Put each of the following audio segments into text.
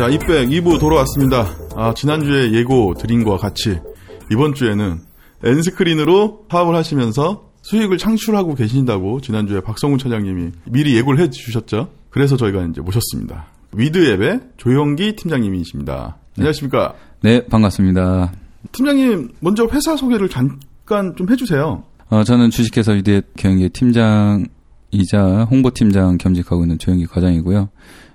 자, 이백 2부 돌아왔습니다. 아, 지난주에 예고 드린 것과 같이 이번 주에는 엔스크린으로 사업을 하시면서 수익을 창출하고 계신다고 지난주에 박성훈 차장님이 미리 예고를 해 주셨죠. 그래서 저희가 이제 모셨습니다. 위드앱의 조영기 팀장님이십니다. 안녕하십니까? 네, 반갑습니다. 팀장님, 먼저 회사 소개를 잠깐 좀 해주세요. 어, 저는 주식회사 위드앱 경영계 팀장이자 홍보팀장 겸직하고 있는 조영기 과장이고요.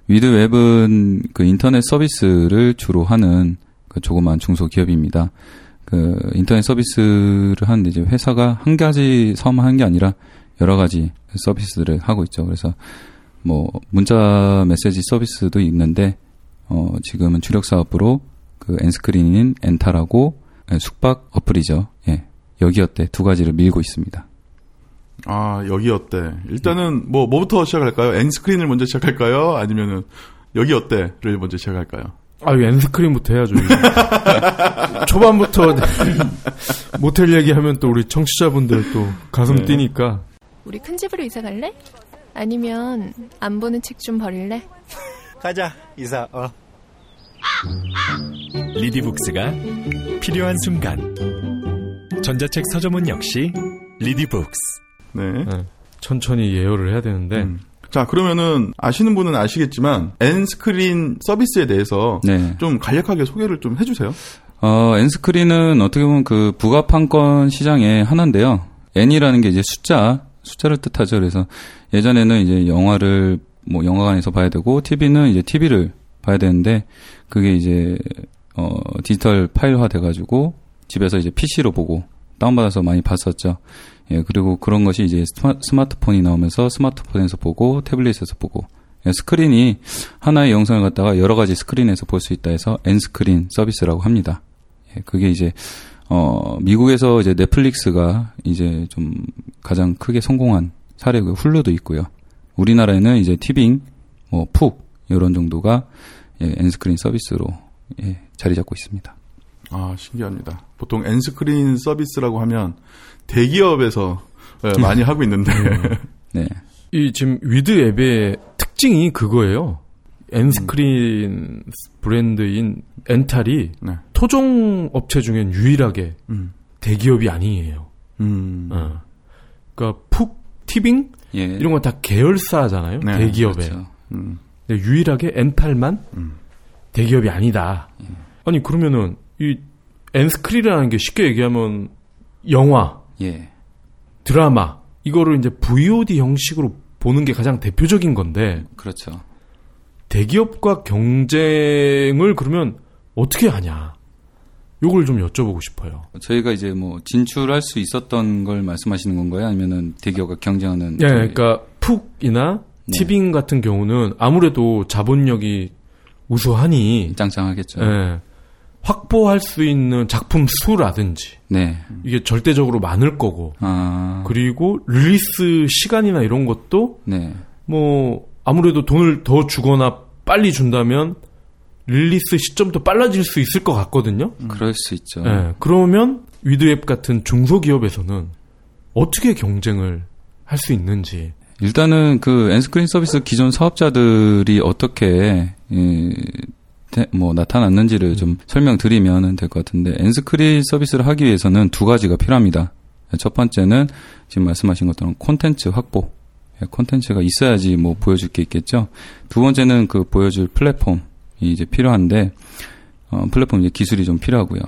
위드웹은 그 인터넷 서비스를 주로 하는 그 조그만 중소기업입니다. 그 인터넷 서비스를 하는데 이제 회사가 한 가지 사업만 하는 게 아니라 여러 가지 서비스를 하고 있죠. 그래서 뭐 문자 메시지 서비스도 있는데 어 지금은 주력 사업으로 그 엔스크린인 엔타라고 숙박 어플이죠. 예. 여기 어때 두 가지를 밀고 있습니다. 아, 여기 어때? 일단은 뭐 뭐부터 시작할까요? N screen을 먼저 시작할까요? 아니면은 여기 어때를 먼저 시작할까요? 아, N screen부터 해야죠. 초반부터 모텔 얘기하면 또 우리 청취자분들 또 가슴 네. 뛰니까. 우리 큰 집으로 이사 갈래? 아니면 안 보는 책 좀 버릴래? 가자 이사 어 리디북스가 필요한 순간 전자책 서점은 역시 리디북스 네. 네. 천천히 예열을 해야 되는데. 음. 자, 그러면은 아시는 분은 아시겠지만 N screen 서비스에 대해서 네. 좀 간략하게 소개를 좀 해주세요. 어, N screen은 어떻게 보면 그 부가 판권 시장의 하나인데요. N이라는 게 이제 숫자, 숫자를 뜻하죠. 그래서 예전에는 이제 영화를 뭐 영화관에서 봐야 되고 TV는 이제 TV를 봐야 되는데 그게 이제 어 디지털 파일화 돼 가지고 집에서 이제 PC로 보고 다운받아서 많이 봤었죠. 예, 그리고 그런 것이 이제 스마, 스마트폰이 나오면서 스마트폰에서 보고 태블릿에서 보고 예, 스크린이 하나의 영상을 갖다가 여러 가지 스크린에서 볼 수 있다 해서 N스크린 서비스라고 합니다. 예, 그게 이제 어 미국에서 이제 넷플릭스가 이제 좀 가장 크게 성공한 사례고요. 훌루도 있고요. 우리나라에는 이제 티빙, 뭐 푹 이런 정도가 예, N스크린 서비스로 예, 자리 잡고 있습니다. 아, 신기합니다. 보통 N스크린 서비스라고 하면 대기업에서 예, 많이 하고 있는데 네. 이 지금 위드 앱의 특징이 그거예요. N스크린 브랜드인 엔탈이 네. 토종 업체 중엔 유일하게 음. 대기업이 아니에요. 음. 어. 그러니까 푹 티빙 예. 이런 건 다 계열사잖아요. 네, 대기업에. 그렇죠. 음. 근데 유일하게 엔탈만 음. 대기업이 아니다. 아니 그러면은 이 엔스크린이라는 게 쉽게 얘기하면 영화, 예. 드라마 이거를 이제 VOD 형식으로 보는 게 가장 대표적인 건데 그렇죠. 대기업과 경쟁을 그러면 어떻게 하냐? 요걸 좀 여쭤보고 싶어요. 저희가 이제 뭐 진출할 수 있었던 걸 말씀하시는 건가요? 아니면은 대기업과 경쟁하는 예, 저희- 그러니까 푹이나 네. 티빙 같은 경우는 아무래도 자본력이 우수하니 짱짱하겠죠. 예, 확보할 수 있는 작품 수라든지 네. 이게 절대적으로 많을 거고 아. 그리고 릴리스 시간이나 이런 것도 네. 뭐 아무래도 돈을 더 주거나 빨리 준다면 릴리스 시점도 빨라질 수 있을 것 같거든요. 그럴 수 있죠. 예, 그러면 위드앱 같은 중소기업에서는 어떻게 경쟁을 할 수 있는지. 일단은 그 N스크린 서비스 기존 사업자들이 어떻게 예, 대- 뭐 나타났는지를 좀 설명드리면 될 것 같은데 N스크린 서비스를 하기 위해서는 두 가지가 필요합니다. 첫 번째는 지금 말씀하신 것처럼 콘텐츠 확보. 예, 콘텐츠가 있어야지 뭐 보여줄 게 있겠죠. 두 번째는 그 보여줄 플랫폼이 이제 필요한데 어, 플랫폼 이제 기술이 좀 필요하고요.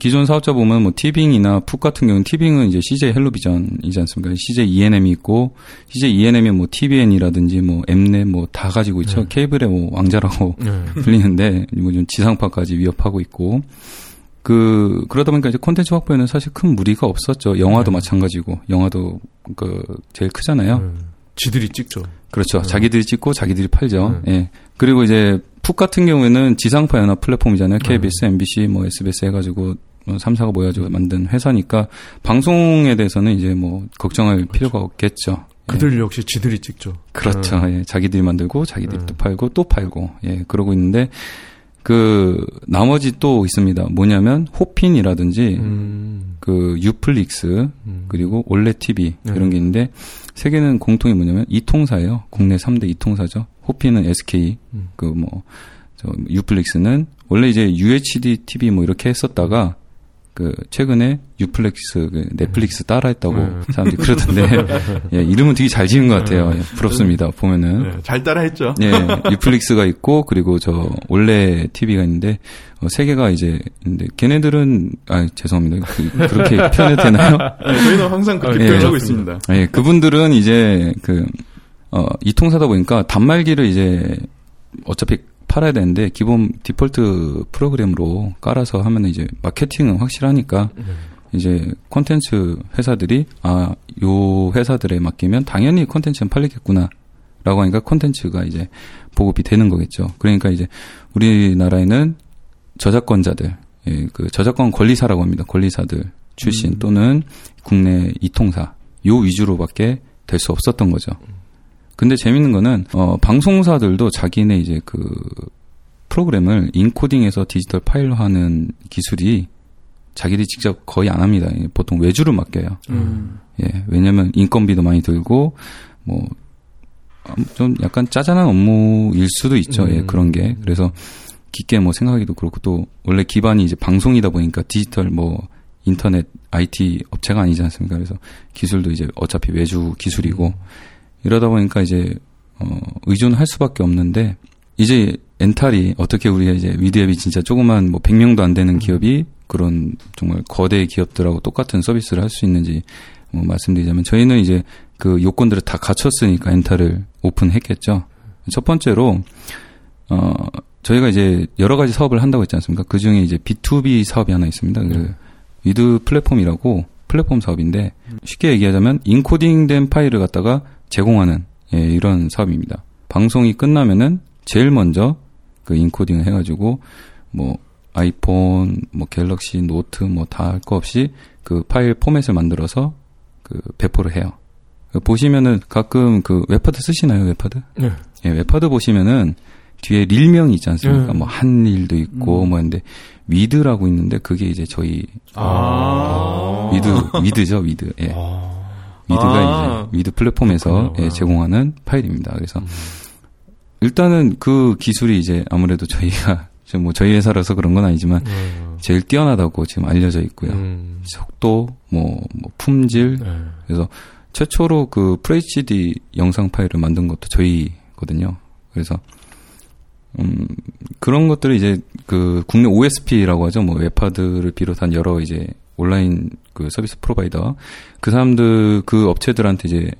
기존 사업자 보면 뭐 티빙이나 푹 같은 경우는 티빙은 이제 CJ 헬로비전이지 않습니까? CJ ENM이 있고 CJ ENM이 뭐 TVN이라든지 뭐 엠넷 뭐 다 가지고 있죠. 네. 케이블의 뭐 왕자라고 예. 불리는데 뭐 좀 지상파까지 위협하고 있고 그 그러다 보니까 이제 콘텐츠 확보에는 사실 큰 무리가 없었죠. 영화도 네. 마찬가지고 영화도 그 제일 크잖아요. 음, 지들이 찍죠. 그렇죠. 네. 자기들이 찍고 자기들이 팔죠. 네. 예. 그리고 이제 푹 같은 경우에는 지상파 연합 플랫폼이잖아요. 네. KBS, MBC, 뭐 SBS 해가지고 뭐 3사가 모여가지고 만든 회사니까 방송에 대해서는 이제 뭐 걱정할 필요가 없겠죠. 예. 그들 역시 지들이 찍죠. 그렇죠. 네. 예. 자기들이 만들고 자기들이 네. 또 팔고 또 팔고 예. 그러고 있는데 그 나머지 또 있습니다. 뭐냐면 호핀이라든지 음, 그 유플릭스 음. 그리고 올레 TV 네. 이런 게 있는데 세 개는 공통이 뭐냐면 이통사예요. 국내 3대 이통사죠. 호피는 SK 음. 그뭐 저 유플렉스는 원래 이제 UHD TV 뭐 이렇게 했었다가 그 최근에 유플렉스 그 넷플릭스 따라했다고 사람들이 그러던데 예, 이름은 되게 잘 지은 것 같아요. 예, 부럽습니다. 보면은 네, 잘 따라했죠. 예, 유플릭스가 있고 그리고 저 원래 TV가 있는데 어, 세 개가 이제 있는데 걔네들은 아 죄송합니다. 그, 그렇게 표현해도 되나요? 네, 저희는 항상 그렇게 예. 표현하고 있습니다. 예, 그분들은 이제 그 어, 이통사다 보니까 단말기를 이제 어차피 팔아야 되는데 기본 디폴트 프로그램으로 깔아서 하면 이제 마케팅은 확실하니까 이제 콘텐츠 회사들이 아 요 회사들에 맡기면 당연히 콘텐츠는 팔리겠구나. 라고 하니까 콘텐츠가 이제 보급이 되는 거겠죠. 그러니까 이제 우리나라에는 저작권자들, 예, 그 저작권 권리사라고 합니다. 권리사들 출신 또는 국내 이통사 요 위주로밖에 될 수 없었던 거죠. 근데 재밌는 거는 어 방송사들도 자기네 이제 그 프로그램을 인코딩해서 디지털 파일화하는 기술이 자기들이 직접 거의 안 합니다. 예, 보통 외주를 맡겨요. 음. 예, 왜냐면 인건비도 많이 들고 뭐 좀 약간 짜잔한 업무일 수도 있죠. 예, 음. 그런 게. 그래서 깊게 뭐 생각하기도 그렇고 또 원래 기반이 이제 방송이다 보니까 디지털 뭐 인터넷 IT 업체가 아니지 않습니까? 그래서 기술도 이제 어차피 외주 기술이고 이러다 보니까 이제 어 의존할 수밖에 없는데 이제 엔탈이 어떻게 우리가 이제 위드앱이 진짜 조그만 뭐 100명도 안 되는 기업이 그런 정말 거대 기업들하고 똑같은 서비스를 할 수 있는지 뭐 말씀드리자면 저희는 이제 그 요건들을 다 갖췄으니까 엔탈을 오픈했겠죠. 첫 번째로 어 저희가 이제 여러 가지 사업을 한다고 했지 않습니까? 그 중에 이제 B2B 사업이 하나 있습니다. 그 위드 플랫폼이라고 플랫폼 사업인데 쉽게 얘기하자면 인코딩된 파일을 갖다가 제공하는 예, 이런 사업입니다. 방송이 끝나면은 제일 먼저 그 인코딩을 해가지고 뭐 아이폰, 뭐 갤럭시, 노트 뭐 다 할 거 없이 그 파일 포맷을 만들어서 그 배포를 해요. 그 보시면은 가끔 그 웹하드 쓰시나요, 웹하드? 네. 예, 웹하드 보시면은 뒤에 릴명이 있지 않습니까? 음. 뭐 한일도 있고 뭐 했는데 위드라고 있는데 그게 이제 저희 아. 위드 위드죠, 위드. 예. 위드가 아. 이제 위드 플랫폼에서. 예, 제공하는 파일입니다. 그래서 일단은 그 기술이 이제 아무래도 저희가 뭐 저희 회사라서 그런 건 아니지만 음. 제일 뛰어나다고 지금 알려져 있고요. 음. 속도, 뭐, 뭐 품질. 네. 그래서 최초로 그 FHD 영상 파일을 만든 것도 저희거든요. 그래서 음 그런 것들을 이제 그 국내 OSP라고 하죠. 뭐 웹하드를 비롯한 여러 이제 온라인 그 서비스 프로바이더 그 사람들 그 업체들한테 이제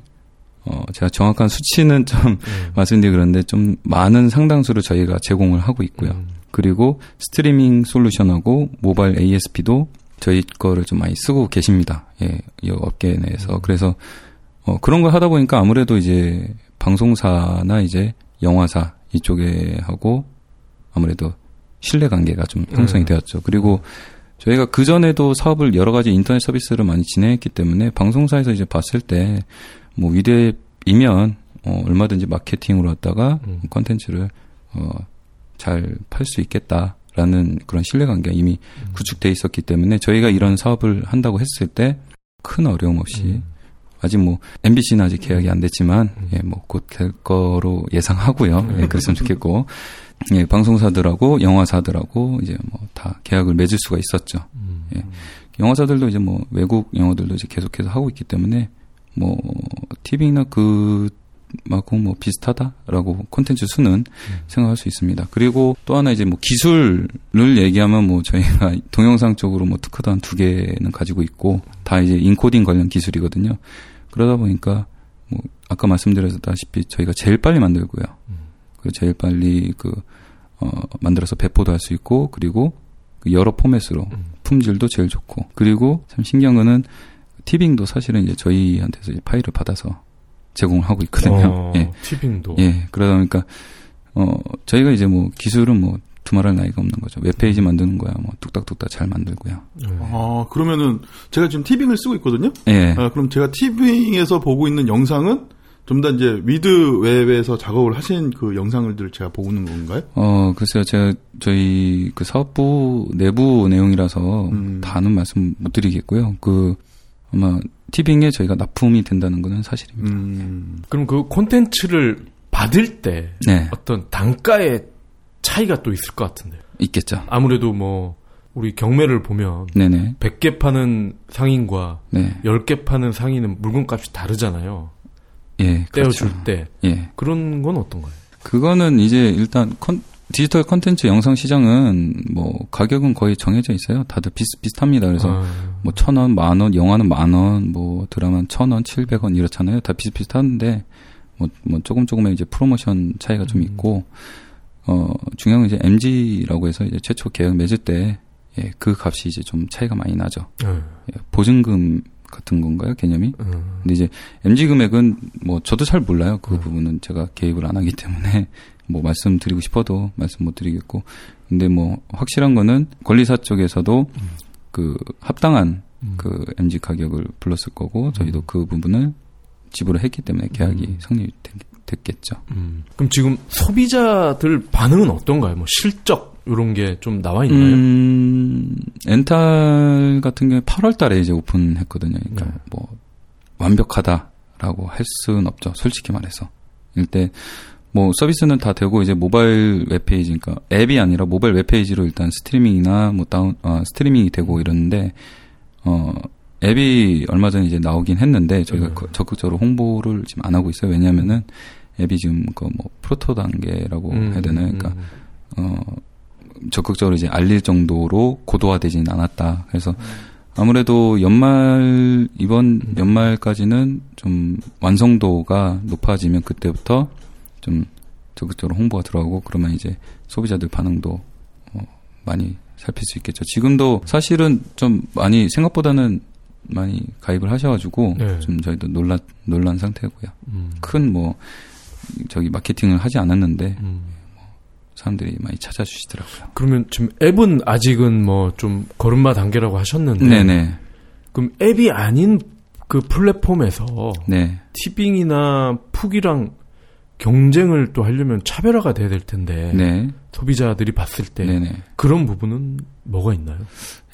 어 제가 정확한 수치는 좀 음. 말씀드리기 그런데 좀 많은 상당수를 저희가 제공을 하고 있고요. 음. 그리고 스트리밍 솔루션하고 모바일 ASP도 저희 거를 좀 많이 쓰고 계십니다. 예, 이 업계 내에서. 그래서 어, 그런 걸 하다 보니까 아무래도 이제 방송사나 이제 영화사 이쪽에 하고 아무래도 신뢰 관계가 좀 형성이 음. 되었죠. 그리고 저희가 그 전에도 사업을 여러 가지 인터넷 서비스를 많이 진행했기 때문에 방송사에서 이제 봤을 때 뭐 위대이면 어, 얼마든지 마케팅으로 왔다가 음. 컨텐츠를 어, 잘 팔 수 있겠다라는 그런 신뢰관계가 이미 음. 구축돼 있었기 때문에 저희가 이런 사업을 한다고 했을 때 큰 어려움 없이 음. 아직 뭐 MBC는 아직 계약이 안 됐지만 음. 예, 뭐 곧 될 거로 예상하고요. 예, 그랬으면 좋겠고 예, 방송사들하고 영화사들하고 이제 뭐 다 계약을 맺을 수가 있었죠. 음. 예. 영화사들도 이제 뭐 외국 영화들도 이제 계속해서 하고 있기 때문에 뭐 TV나 그 하고 뭐 비슷하다라고 콘텐츠 수는 생각할 수 있습니다. 그리고 또 하나 이제 뭐 기술을 얘기하면 뭐 저희가 동영상 쪽으로 뭐 특허도 한 두 개는 가지고 있고 다 이제 인코딩 관련 기술이거든요. 그러다 보니까 뭐 아까 말씀드렸다시피 저희가 제일 빨리 만들고요. 그 제일 빨리 그 어, 만들어서 배포도 할 수 있고 그리고 그 여러 포맷으로 품질도 제일 좋고 그리고 참 신기한 거는 티빙도 사실은 이제 저희한테서 이제 파일을 받아서 제공을 하고 있거든요. 어, 예. 티빙도. 예, 그러다 보니까, 어, 저희가 이제 뭐 기술은 뭐 두말할 나위가 없는 거죠. 웹페이지 만드는 거야, 뭐 뚝딱뚝딱 잘 만들고요. 아, 그러면은 제가 지금 티빙을 쓰고 있거든요. 예. 아, 그럼 제가 티빙에서 보고 있는 영상은 좀 더 이제 위드 웹에서 작업을 하신 그 영상들을 제가 보고 있는 건가요? 어, 글쎄요, 제가 저희 그 사업부 내부 내용이라서 음. 다는 말씀 못 드리겠고요. 그, 아마 티빙에 저희가 납품이 된다는 거는 사실입니다. 음. 그럼 그 콘텐츠를 받을 때 네. 어떤 단가의 차이가 또 있을 것 같은데. 있겠죠. 아무래도 뭐 우리 경매를 보면 네네. 100개 파는 상인과 네. 10개 파는 상인은 물건값이 다르잖아요. 예. 떼어줄 그렇죠. 때. 예. 그런 건 어떤가요? 그거는 이제 일단 컨, 디지털 컨텐츠 영상 시장은 뭐 가격은 거의 정해져 있어요. 다들 비슷비슷합니다. 그래서 아, 뭐 천 원, 만 원, 영화는 만 원, 뭐 드라마는 천 원, 칠백 원 이렇잖아요. 다 비슷비슷한데 뭐, 뭐 조금 조금의 이제 프로모션 차이가 좀 있고 어 중요한 건 이제 MG라고 해서 이제 최초 계약 맺을 때 예, 그 값이 이제 좀 차이가 많이 나죠. 네. 예, 보증금 같은 건가요, 개념이? 음. 근데 이제 MG 금액은 뭐 저도 잘 몰라요. 그 부분은 제가 개입을 안 하기 때문에 뭐 말씀드리고 싶어도 말씀 못 드리겠고. 근데 뭐 확실한 거는 권리사 쪽에서도 그 합당한 음. 그 MG 가격을 불렀을 거고 저희도 그 부분을 지불을 했기 때문에 계약이 성립됐겠죠. 음. 그럼 지금 소비자들 반응은 어떤가요? 뭐 실적 이런 게 좀 나와 있나요? 음, 엔탈 같은 경우에 8월 달에 이제 오픈했거든요. 그러니까 네. 뭐 완벽하다라고 할 수는 없죠. 솔직히 말해서. 일단 뭐 서비스는 다 되고 이제 모바일 웹페이지니까 앱이 아니라 모바일 웹페이지로 일단 스트리밍이나 뭐 다운 아, 스트리밍이 되고 이러는데 어 앱이 얼마 전에 이제 나오긴 했는데 저희가 네. 거- 적극적으로 홍보를 지금 안 하고 있어요. 왜냐면은 앱이 지금 그 뭐 proto 단계라고 음, 해야 되나요? 그러니까 음. 어, 적극적으로 이제 알릴 정도로 고도화되지는 않았다. 그래서 아무래도 연말, 이번 연말까지는 좀 완성도가 높아지면 그때부터 좀 적극적으로 홍보가 들어가고 그러면 이제 소비자들 반응도 어, 많이 살필 수 있겠죠. 지금도 사실은 좀 많이 생각보다는 많이 가입을 하셔가지고 네. 좀 저희도 놀란 놀란 상태고요. 음. 큰뭐 저기 마케팅을 하지 않았는데 음. 사람들이 많이 찾아주시더라고요. 그러면 지금 앱은 아직은 뭐 좀 걸음마 단계라고 하셨는데 네네. 그럼 앱이 아닌 그 플랫폼에서 네. 티빙이나 푹이랑 경쟁을 또 하려면 차별화가 돼야 될 텐데 네. 소비자들이 봤을 때 네네. 그런 부분은 뭐가 있나요?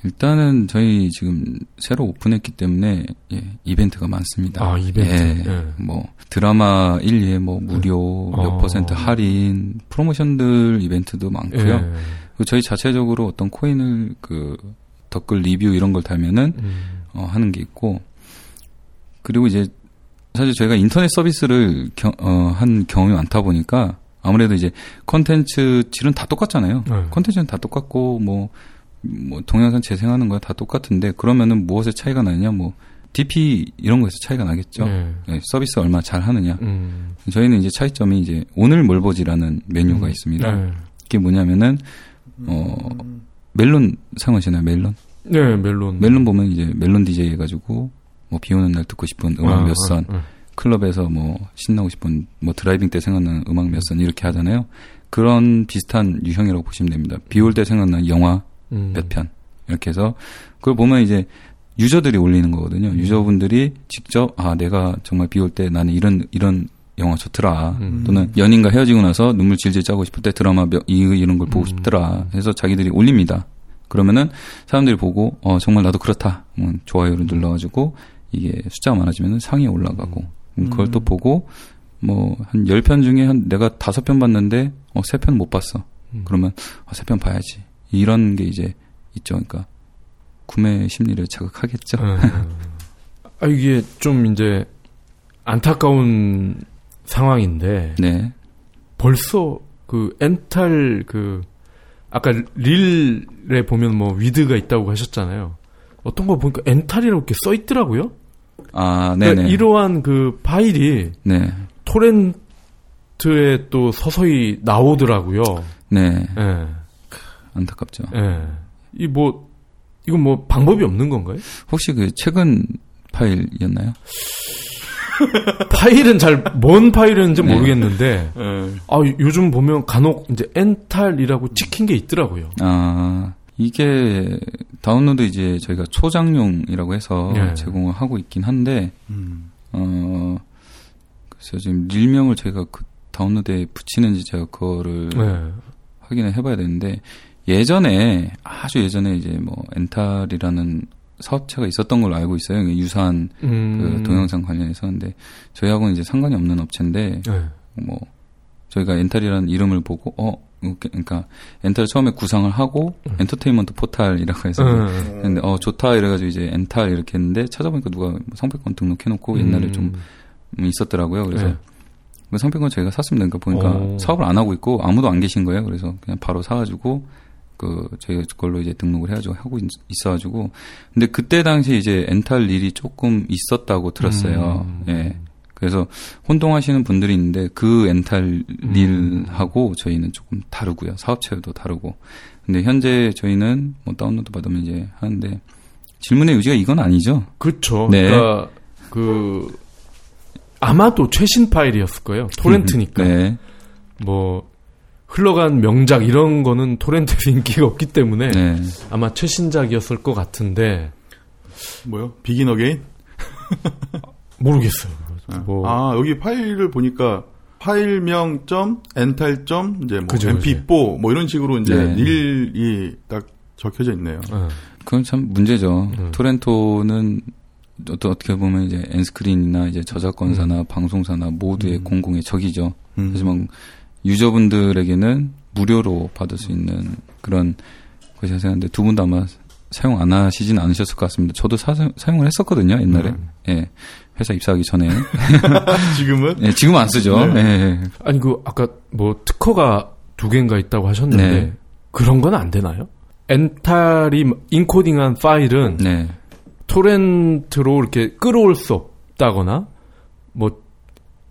일단은 저희 지금 새로 오픈했기 때문에 예, 이벤트가 많습니다. 아, 이벤트. 예, 예. 뭐 드라마 1, 2회 뭐 무료 몇 어. 퍼센트 할인 프로모션들 이벤트도 많고요. 예. 그리고 저희 자체적으로 어떤 코인을 그 댓글 리뷰 이런 걸 달면은 음. 어, 하는 게 있고 그리고 이제 사실 저희가 인터넷 서비스를 겨- 어, 한 경험이 많다 보니까 아무래도 이제 컨텐츠 질은 다 똑같잖아요. 네. 컨텐츠는 다 똑같고 뭐, 뭐 동영상 재생하는 거야 다 똑같은데 그러면은 무엇에 차이가 나느냐 뭐 DP 이런 거에서 차이가 나겠죠. 네. 예, 서비스 얼마 잘 하느냐. 음. 저희는 이제 차이점이 이제 오늘 뭘 보지라는 메뉴가 음. 있습니다. 네. 그게 뭐냐면은 어 멜론 사용하시나요? 멜론? 네, 멜론. 멜론 보면 이제 멜론 DJ 해가지고 뭐 비 오는 날 듣고 싶은 음악 아, 몇 선, 아, 아. 클럽에서 뭐 신나고 싶은 뭐 driving 때 생각나는 음악 몇 선 이렇게 하잖아요. 그런 비슷한 유형이라고 보시면 됩니다. 비 올 때 생각나는 영화 음. 몇 편 이렇게 해서 그걸 보면 이제 유저들이 올리는 거거든요. 음. 유저분들이 직접 아 내가 정말 비 올 때 나는 이런 이런 영화 좋더라. 음. 또는 연인과 헤어지고 나서 눈물 질질 짜고 싶을 때 드라마 몇, 이, 이런 걸 보고 음. 싶더라. 해서 자기들이 올립니다. 그러면은 사람들이 보고 어 정말 나도 그렇다. 음, 좋아요를 눌러가지고 이게 숫자가 많아지면 상위 에 올라가고 음, 그걸 또 보고 뭐한 10편 중에 한 내가 다섯 편 봤는데 어, 세 편 못 봤어. 음. 그러면 아, 세편 봐야지. 이런 게 이제 있죠. 그러니까 구매 심리를 자극하겠죠. 네. 아, 이게 좀 이제 안타까운 상황인데 네. 벌써 그 엔탈 그 아까 릴에 보면 뭐 위드가 있다고 하셨잖아요. 어떤 거 보니까 엔탈이라고 이렇게 써 있더라고요. 아, 네네. 그러니까 이러한 그 파일이 네. 토렌트에 또 서서히 나오더라고요. 네. 예. 안타깝죠. 예. 이뭐 이건 뭐 방법이 없는 건가요? 혹시 그 최근 파일이었나요? 파일은 잘 뭔 파일인지 네. 모르겠는데 아 요즘 보면 간혹 이제 엔탈이라고 찍힌 게 있더라고요. 아, 이게 다운로드 이제 저희가 초장용이라고 해서 네. 제공을 하고 있긴 한데, 음. 어, 그래서 지금 릴명을 저희가 그 다운로드에 붙이는지 제가 그거를 네. 확인을 해봐야 되는데, 예전에, 아주 예전에 이제 뭐, 엔탈이라는 사업체가 있었던 걸로 알고 있어요. 유사한 음. 그 동영상 관련해서. 근데 저희하고는 이제 상관이 없는 업체인데, 네. 뭐, 저희가 엔탈이라는 이름을 보고, 어, 그러니까 엔탈을 처음에 구상을 하고 엔터테인먼트 포탈이라고 해서 음. 근데 어 좋다 이래가지고 이제 엔탈 이렇게 했는데 찾아보니까 누가 뭐 상표권 등록해놓고 옛날에 음. 좀 있었더라고요. 그래서 네. 그 상표권 저희가 샀습니다. 그러니까 보니까 오. 사업을 안 하고 있고 아무도 안 계신 거예요. 그래서 그냥 바로 사가지고 그 저희 걸로 이제 등록을 해가지고 하고 있, 있어가지고 근데 그때 당시 이제 엔탈 일이 조금 있었다고 들었어요. 음. 예. 그래서 혼동하시는 분들이 있는데 그 엔탈 음. 일하고 저희는 조금 다르고요. 사업체도 다르고. 근데 현재 저희는 뭐 다운로드 받으면 이제 하는데 질문의 의지가 이건 아니죠. 그렇죠. 네. 그러니까 그 아마도 최신 파일이었을 거예요. 토렌트니까. 네. 뭐 흘러간 명작 이런 거는 토렌트에서 인기가 없기 때문에 네. 아마 최신작이었을 것 같은데 뭐요? Begin Again? 모르겠어요. 뭐 아, 여기 파일을 보니까 파일명 점 엔탈 점 이제 뭐 그죠, mp4 뭐 이런 식으로 이제 네. 닐이 딱 적혀져 있네요. 어. 그건 참 문제죠. 음. 토렌토는 어떤 어떻게 보면 이제 엔스크린이나 이제 저작권사나 방송사나 모두의 음. 공공의 적이죠. 음. 하지만 유저분들에게는 무료로 받을 수 있는 그런 것이 생각하는데 두 분도 아마 사용 안 하시진 않으셨을 것 같습니다. 저도 사, 사용을 했었거든요, 옛날에. 음. 예. 회사 입사하기 전에. 지금은 예, 지금 안 쓰죠. 네. 예, 예. 아니 그 아까 뭐 특허가 두 개인가 있다고 하셨는데 네. 그런 건 안 되나요? 엔탈이 인코딩한 파일은 네. 토렌트로 이렇게 끌어올 수 없다거나 뭐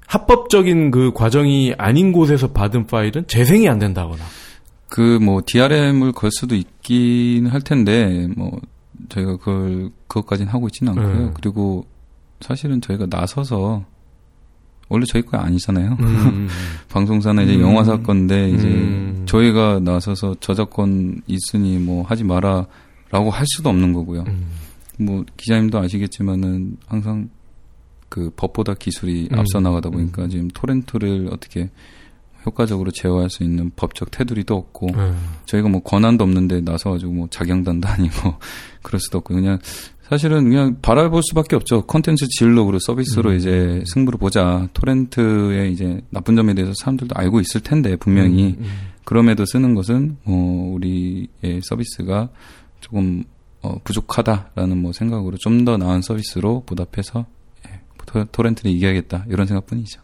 합법적인 그 과정이 아닌 곳에서 받은 파일은 재생이 안 된다거나 그 뭐 DRM을 걸 수도 있긴 할 텐데 뭐 저희가 그걸 그것까지는 하고 있지는 않고요. 네. 그리고 사실은 저희가 나서서 원래 저희 거 아니잖아요. 음, 방송사나 이제 음. 영화 사건인데 이제 음. 저희가 나서서 저작권 있으니 뭐 하지 마라라고 할 수도 없는 거고요. 음. 뭐 기자님도 아시겠지만은 항상 그 법보다 기술이 음. 앞서 나가다 보니까 지금 토렌토를 어떻게 효과적으로 제어할 수 있는 법적 테두리도 없고 음. 저희가 뭐 권한도 없는데 나서가지고 뭐 자경단도 아니고 그럴 수도 없고 그냥 사실은 그냥 바라볼 수밖에 없죠. 컨텐츠 질록으로 서비스로 음. 이제 승부를 보자. 토렌트의 이제 나쁜 점에 대해서 사람들도 알고 있을 텐데 분명히 음, 음. 그럼에도 쓰는 것은 어 우리의 서비스가 조금 어 부족하다라는 뭐 생각으로 좀 더 나은 서비스로 보답해서 예, 토- 토렌트를 이겨야겠다 이런 생각뿐이죠.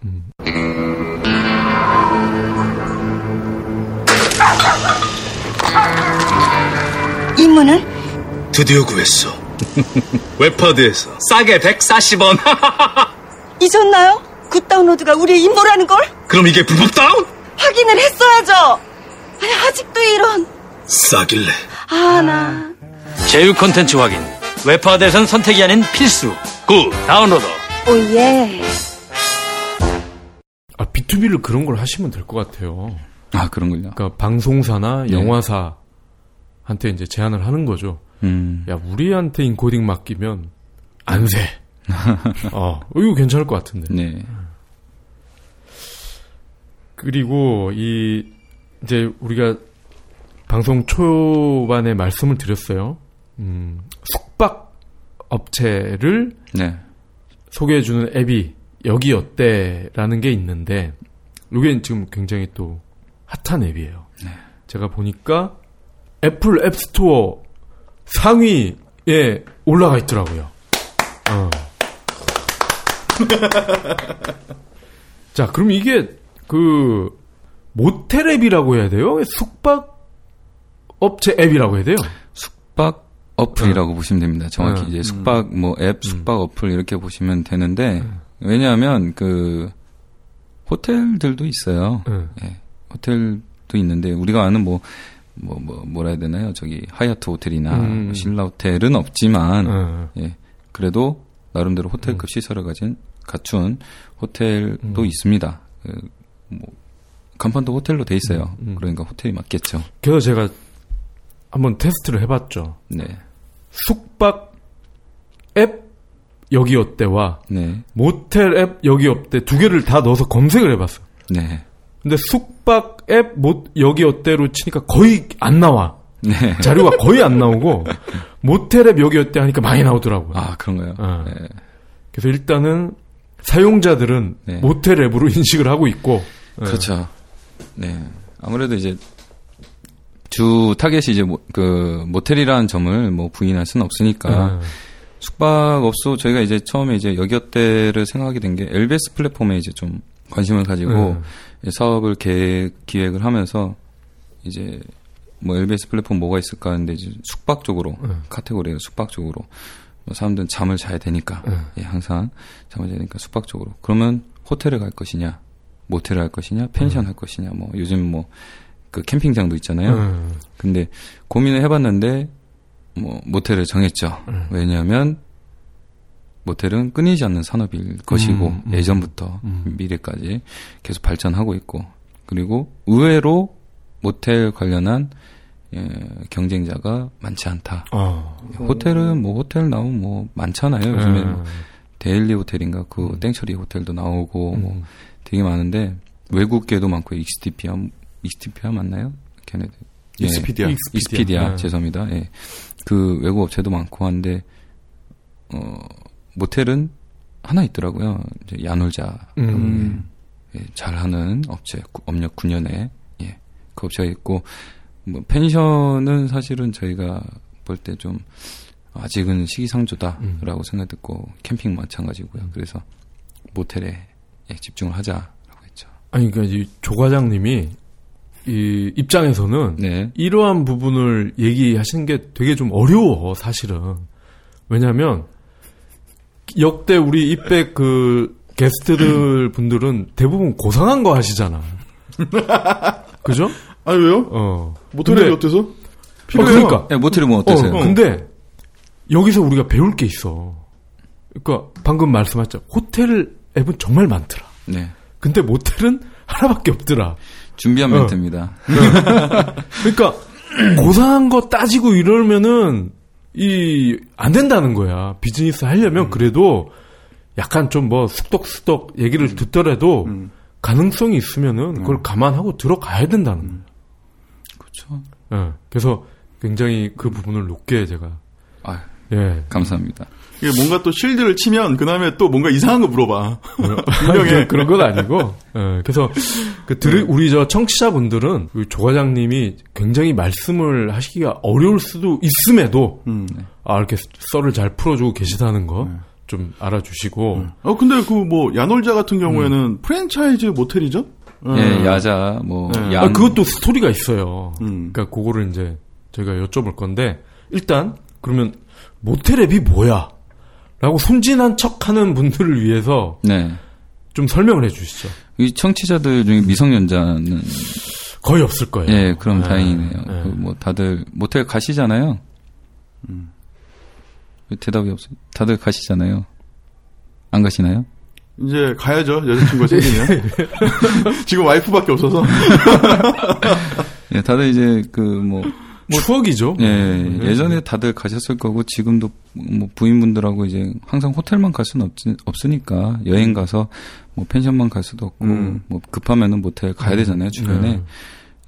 임무는 드디어 구했어. 웹하드에서 싸게 140원. 잊었나요? good download가 우리의 임무라는 걸 그럼 이게 불법 다운? 확인을 했어야죠. 아니, 아직도 이런. 싸길래. 아, 나. 제휴 콘텐츠 확인. 웹하드에선 선택이 아닌 필수. Good download. Oh, yeah. 아, B2B를 그런 걸 하시면 될 것 같아요. 아 그런군요. 그러니까 방송사나 네. 영화사한테 이제 제안을 하는 거죠. 음. 야, 우리한테 인코딩 맡기면 안 돼. 어, 이거 괜찮을 것 같은데. 네. 그리고 이 이제 우리가 방송 초반에 말씀을 드렸어요. 음, 숙박 업체를 네. 소개해주는 앱이 여기 어때라는 게 있는데 이게 지금 굉장히 또 핫한 앱이에요. 제가 보니까 애플 앱스토어 상위에 올라가 있더라고요. 어. 자, 그럼 이게 그 모텔 앱이라고 해야 돼요? 숙박 업체 앱이라고 해야 돼요? 숙박 어플이라고 보시면 됩니다. 정확히 음. 이제 숙박 뭐 앱 숙박 어플 이렇게 보시면 되는데 왜냐하면 그 호텔들도 있어요. 응. 예, 호텔도 있는데 우리가 아는 뭐 뭐, 뭐, 뭐라 해야 되나요? 저기, 하얏트 호텔이나, 음. 뭐 신라 호텔은 없지만, 응. 예, 그래도, 나름대로 호텔급 시설을 가진, 갖춘 호텔도 음. 있습니다. 그, 뭐, 간판도 호텔로 돼 있어요. 음, 음. 그러니까 호텔이 맞겠죠. 그래서 제가 한번 테스트를 해봤죠. 네. 숙박 앱 여기 어때와 네. 모텔 앱 여기 어때 두 개를 다 넣어서 검색을 해봤어. 네. 근데 숙박 앱 모, 여기 어때로 치니까 거의 안 나와. 네. 자료가 거의 안 나오고 모텔 앱 여기 어때 하니까 많이 나오더라고요. 아, 그런가요? 어. 네. 그래서 일단은 사용자들은 네. 모텔 앱으로 인식을 하고 있고 예. 그렇죠. 네. 아무래도 이제 주 타겟이 이제 모, 그 모텔이라는 점을 뭐 부인할 수는 없으니까 네. 숙박업소 저희가 이제 처음에 이제 여기어때를 생각하게 된게 LBS 플랫폼에 이제 좀 관심을 가지고 네. 사업을 계획, 기획을 하면서 이제 뭐 LBS 플랫폼 뭐가 있을까 하는데 이제 숙박 쪽으로 네. 카테고리가 숙박 쪽으로 뭐 사람들은 잠을 자야 되니까 네. 예, 항상 잠을 자야 되니까 숙박 쪽으로 그러면 호텔을 갈 것이냐 모텔을 할 것이냐 펜션 할 것이냐 뭐 요즘 뭐 그 캠핑장도 있잖아요. 네. 근데 고민을 해봤는데 뭐 모텔을 정했죠. 음. 왜냐하면 모텔은 끊이지 않는 산업일 것이고 음, 음. 예전부터 음. 미래까지 계속 발전하고 있고 그리고 의외로 모텔 관련한 예, 경쟁자가 많지 않다. 어. 호텔은 뭐 호텔 나오면 뭐 많잖아요. 요즘에 네. 뭐 데일리 호텔인가 그 음. 땡처리 호텔도 나오고 음. 뭐 되게 많은데 외국계도 많고 익스티피아 익스티피아 맞나요? 걔네들 예. 익스피디아. 익스피디아 네. 죄송합니다. 예. 그 외국 업체도 많고 한데 어 모텔은 하나 있더라고요. 이제 야놀자 음. 예, 잘하는 업체 구- 업력 9년에 예, 그 업체가 있고 뭐 펜션은 사실은 저희가 볼 때 좀 아직은 시기상조다라고 음. 생각했고 캠핑 마찬가지고요. 그래서 모텔에 예, 집중을 하자라고 했죠. 아니 그러니까 이조 과장님이 이 입장에서는 네. 이러한 부분을 얘기하시는 게 되게 좀 어려워 사실은 왜냐하면 역대 우리 입백 그 게스트들 분들은 대부분 고상한 거 하시잖아 그죠? 아니 왜요? 어 모텔이 어때서? 어, 그러니까 예, 모텔이 뭐 어떠세요? 어, 근데 여기서 우리가 배울 게 있어 그러니까 방금 말씀하셨죠 호텔 앱은 정말 많더라 네. 근데 모텔은 하나밖에 없더라 준비한 어. 멘트입니다. 그러니까 고상한 거 따지고 이러면은 이 안 된다는 거야. 비즈니스 하려면 그래도 약간 좀뭐 쑥덕쑥덕 얘기를 듣더라도 음. 가능성이 있으면은 그걸 감안하고 들어가야 된다는 거야. 그렇죠. 예. 그래서 굉장히 그 부분을 높게 제가 아, 예. 감사합니다. 이게 뭔가 또 실드를 치면 그 다음에 또 뭔가 이상한 거 물어봐. 분명해. 그런 건 아니고. 예, 그래서 그 들 우리 저 청취자분들은 그조 과장님이 굉장히 말씀을 하시기가 어려울 수도 있음에도 음. 아 이렇게 썰을 잘 풀어주고 계시다는 거 좀 알아주시고 어 근데 그 뭐 야놀자 같은 경우에는 프랜차이즈 모텔이죠? 예, 야자 뭐 네. 양 아, 그것도 스토리가 있어요. 음. 그러니까 그거를 이제 저희가 여쭤볼 건데 일단 그러면 모텔 앱이 뭐야? 라고 순진한 척 하는 분들을 위해서 네. 좀 설명을 해 주시죠. 이 청취자들 중에 미성년자는 거의 없을 거예요. 예, 그럼 네, 다행이네요. 네. 그뭐 다들 모텔 가시잖아요. 왜 대답이 없어요. 다들 가시잖아요. 안 가시나요? 이제 가야죠 여자친구가 생기면. 지금 와이프밖에 없어서. 예, 다들 이제 그 뭐 추억이죠. 예, 네. 예전에 다들 가셨을 거고 지금도 뭐 부인분들하고 이제 항상 호텔만 갈 수는 없지, 없으니까 여행 가서 뭐 펜션만 갈 수도 없고 음. 뭐 급하면은 모텔 가야 되잖아요 주변에 네.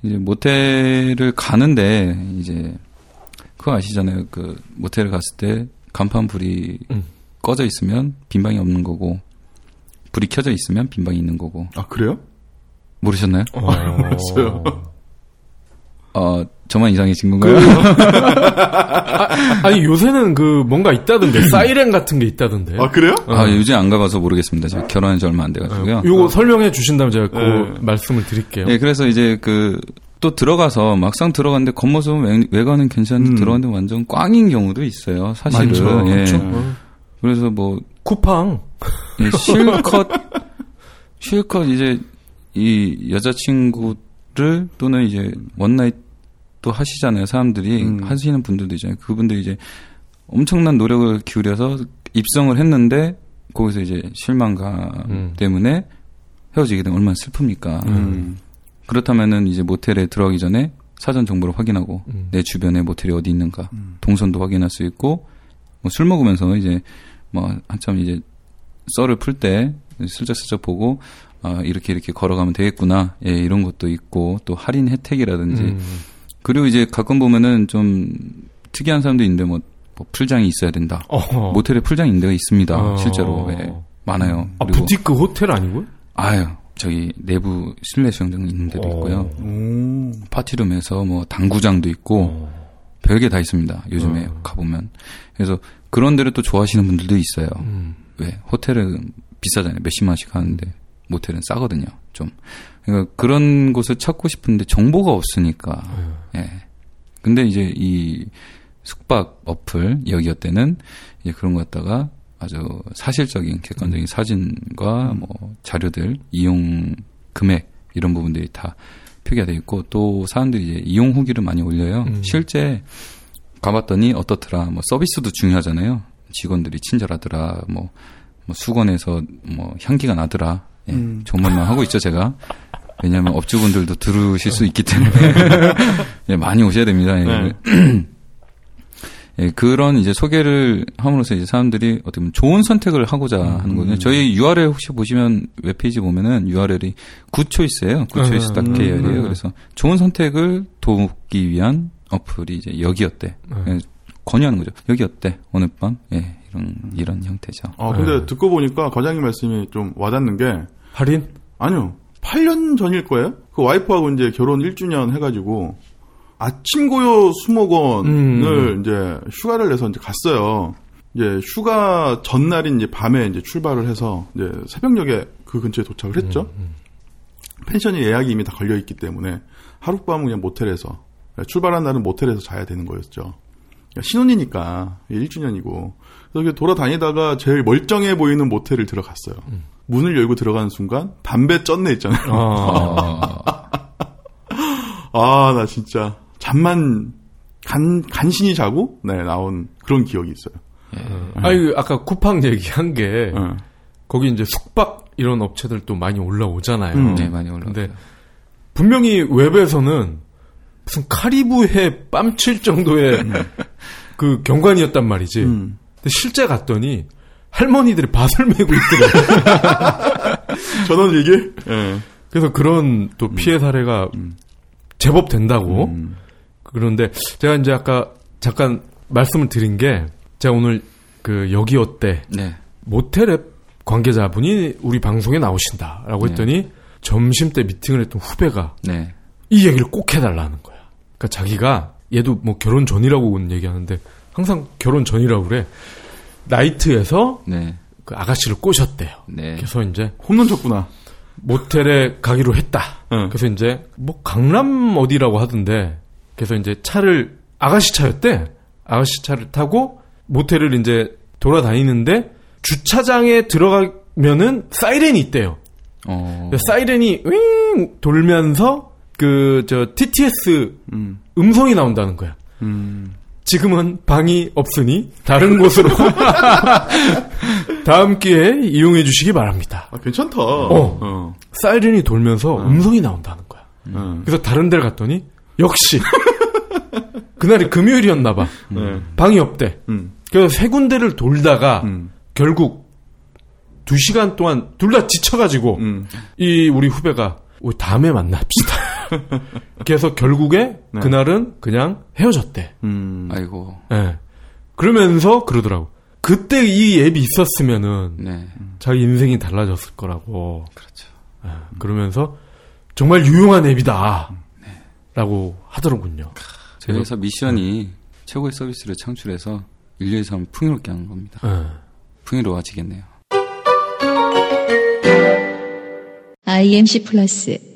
이제 모텔을 가는데 이제 그거 아시잖아요 그 모텔을 갔을 때 간판 불이 음. 꺼져 있으면 빈 방이 없는 거고 불이 켜져 있으면 빈 방이 있는 거고 아 그래요? 모르셨나요? 어. 알았어요. 어 저만 이상해진 건가요? 아 니 요새는 그 뭔가 있다던데 사이렌 같은 게 있다던데. 아 그래요? 아 요즘 안 가봐서 모르겠습니다. 제가 결혼한 지 얼마 안 돼가지고요. 요거 설명해 주신다면 제가 그 네. 말씀을 드릴게요. 예, 그래서 이제 그, 또 들어가서 막상 들어갔는데 겉모습은 외, 외관은 괜찮은데 음. 들어갔는데 완전 꽝인 경우도 있어요. 사실은. 많죠. 예. 그렇죠. 어. 그래서 뭐, 쿠팡. 예, 실컷, 실컷 이제 이 여자친구를 또는 이제 one night 또 하시잖아요. 사람들이 음. 하시는 분들도 있잖아요. 그분들이 이제 엄청난 노력을 기울여서 입성을 했는데 거기서 이제 실망감 음. 때문에 헤어지게 되면 얼마나 슬픕니까. 음. 그렇다면은 이제 모텔에 들어가기 전에 사전 정보를 확인하고 음. 내 주변에 모텔이 어디 있는가 음. 동선도 확인할 수 있고 뭐 술 먹으면서 이제 뭐 한참 이제 썰을 풀 때 슬쩍슬쩍 보고 아 이렇게 이렇게 걸어가면 되겠구나 예 이런 것도 있고 또 할인 혜택이라든지 음. 그리고 이제 가끔 보면은 좀 특이한 사람도 있는데 뭐, 뭐 풀장이 있어야 된다 어. 모텔에 풀장 있는 데가 있습니다 어. 실제로 예, 많아요 아, 부티크 호텔 아니고요? 아유 저기 내부 실내 수영장 있는 데도 어. 있고요. 오. 파티룸에서 뭐 당구장도 있고 별게 다 있습니다. 요즘에 어. 가보면. 그래서 그런 데를 또 좋아하시는 분들도 있어요. 음. 왜 호텔은 비싸잖아요. 몇십만씩 하는데 모텔은 싸거든요. 좀. 그러니까 그런 곳을 찾고 싶은데 정보가 없으니까. 예. 근데 이제 이 숙박 어플 여기어 때는 이제 그런 거 갖다가 아주 사실적인 객관적인 사진과 뭐 자료들 이용 금액 이런 부분들이 다 표기가 돼 있고 또 사람들이 이제 이용 후기를 많이 올려요. 음. 실제 가봤더니 어떻더라. 뭐 서비스도 중요하잖아요. 직원들이 친절하더라. 뭐, 뭐 수건에서 뭐 향기가 나더라. 예, 음. 말만 하고 있죠 제가. 왜냐하면 업주분들도 들으실 수 있기 때문에 예, 많이 오셔야 됩니다. 예. 네. 예, 그런 이제 소개를 함으로써 이제 사람들이 어떻게 보면 좋은 선택을 하고자 하는 거거든요. 저희 URL 혹시 보시면 웹페이지 보면은 URL이 굿초이스예요. goodchoice 딱 음. 음. 그래서 좋은 선택을 돕기 위한 어플이 이제 여기어때. 음. 예, 권유하는 거죠. 여기였대. 오늘 밤. 예, 이런 이런 형태죠. 아, 근데 네. 듣고 보니까 과장님 말씀이 좀 와닿는 게 할인? 아니요. 8년 전일 거예요? 그 와이프하고 이제 결혼 1주년 해가지고 아침 고요 수목원을 음. 이제 휴가를 내서 이제 갔어요. 이제 휴가 전날인 이제 밤에 이제 출발을 해서 이제 새벽녘에 그 근처에 도착을 했죠. 펜션이 예약이 이미 다 걸려 있기 때문에 하룻밤은 그냥 모텔에서 출발한 날은 모텔에서 자야 되는 거였죠. 신혼이니까 1주년이고 그래서 돌아다니다가 제일 멀쩡해 보이는 모텔을 들어갔어요. 문을 열고 들어가는 순간 담배 쩐내 있잖아요. 아. 아, 나 진짜 잠만 간 간신히 자고 네 나온 그런 기억이 있어요. 아니, 아까 쿠팡 얘기한 게, 네. 거기 이제 숙박 이런 업체들도 많이 올라오잖아요. 음. 네, 많이 올라. 근데 분명히 웹에서는 무슨 카리브해 뺨칠 정도의 그 경관이었단 말이지. 음. 근데 실제 갔더니 할머니들이 밭을 메고 있더라고요. 전원 얘기? 예. 그래서 그런 또 피해 사례가 제법 된다고. 음. 그런데 제가 이제 아까 잠깐 말씀을 드린 게 제가 오늘 그 여기 어때 네. 모텔앱 관계자분이 우리 방송에 나오신다라고 네. 했더니 점심 때 미팅을 했던 후배가 네. 이 얘기를 꼭 해달라는 거야. 그러니까 자기가 얘도 뭐 결혼 전이라고 얘기하는데 항상 결혼 전이라고 그래. 나이트에서 네. 그 아가씨를 꼬셨대요. 네. 그래서 이제 홈런 쳤구나. 모텔에 가기로 했다. 응. 그래서 이제 뭐 강남 어디라고 하던데 그래서 이제 차를 아가씨 차였대. 아가씨 차를 타고 모텔을 이제 돌아다니는데 주차장에 들어가면은 사이렌이 있대요. 어. 사이렌이 윙 돌면서 그 저 TTS 음. 음성이 나온다는 거야. 음. 지금은 방이 없으니 다른 곳으로 다음 기회에 이용해 주시기 바랍니다. 아, 괜찮다. 어. 어. 사이렌이 돌면서 음성이 나온다는 거야. 음. 그래서 다른 데를 갔더니 역시 그날이 금요일이었나 봐. 네. 방이 없대. 음. 그래서 세 군데를 돌다가 음. 결국 두 시간 동안 둘 다 지쳐가지고 음. 이 우리 후배가 우리 다음에 만납시다. 그래서 결국에 네. 그날은 그냥 헤어졌대. 음. 아이고. 예. 그러면서 그러더라고. 그때 이 앱이 있었으면은 네. 자기 인생이 달라졌을 거라고. 그렇죠. 예. 그러면서 정말 유용한 앱이다. 라고 하더군요. 저희 회사 미션이 최고의 서비스를 창출해서 인류의 삶을 풍요롭게 하는 겁니다. 예. 풍요로워지겠네요. IMC 플러스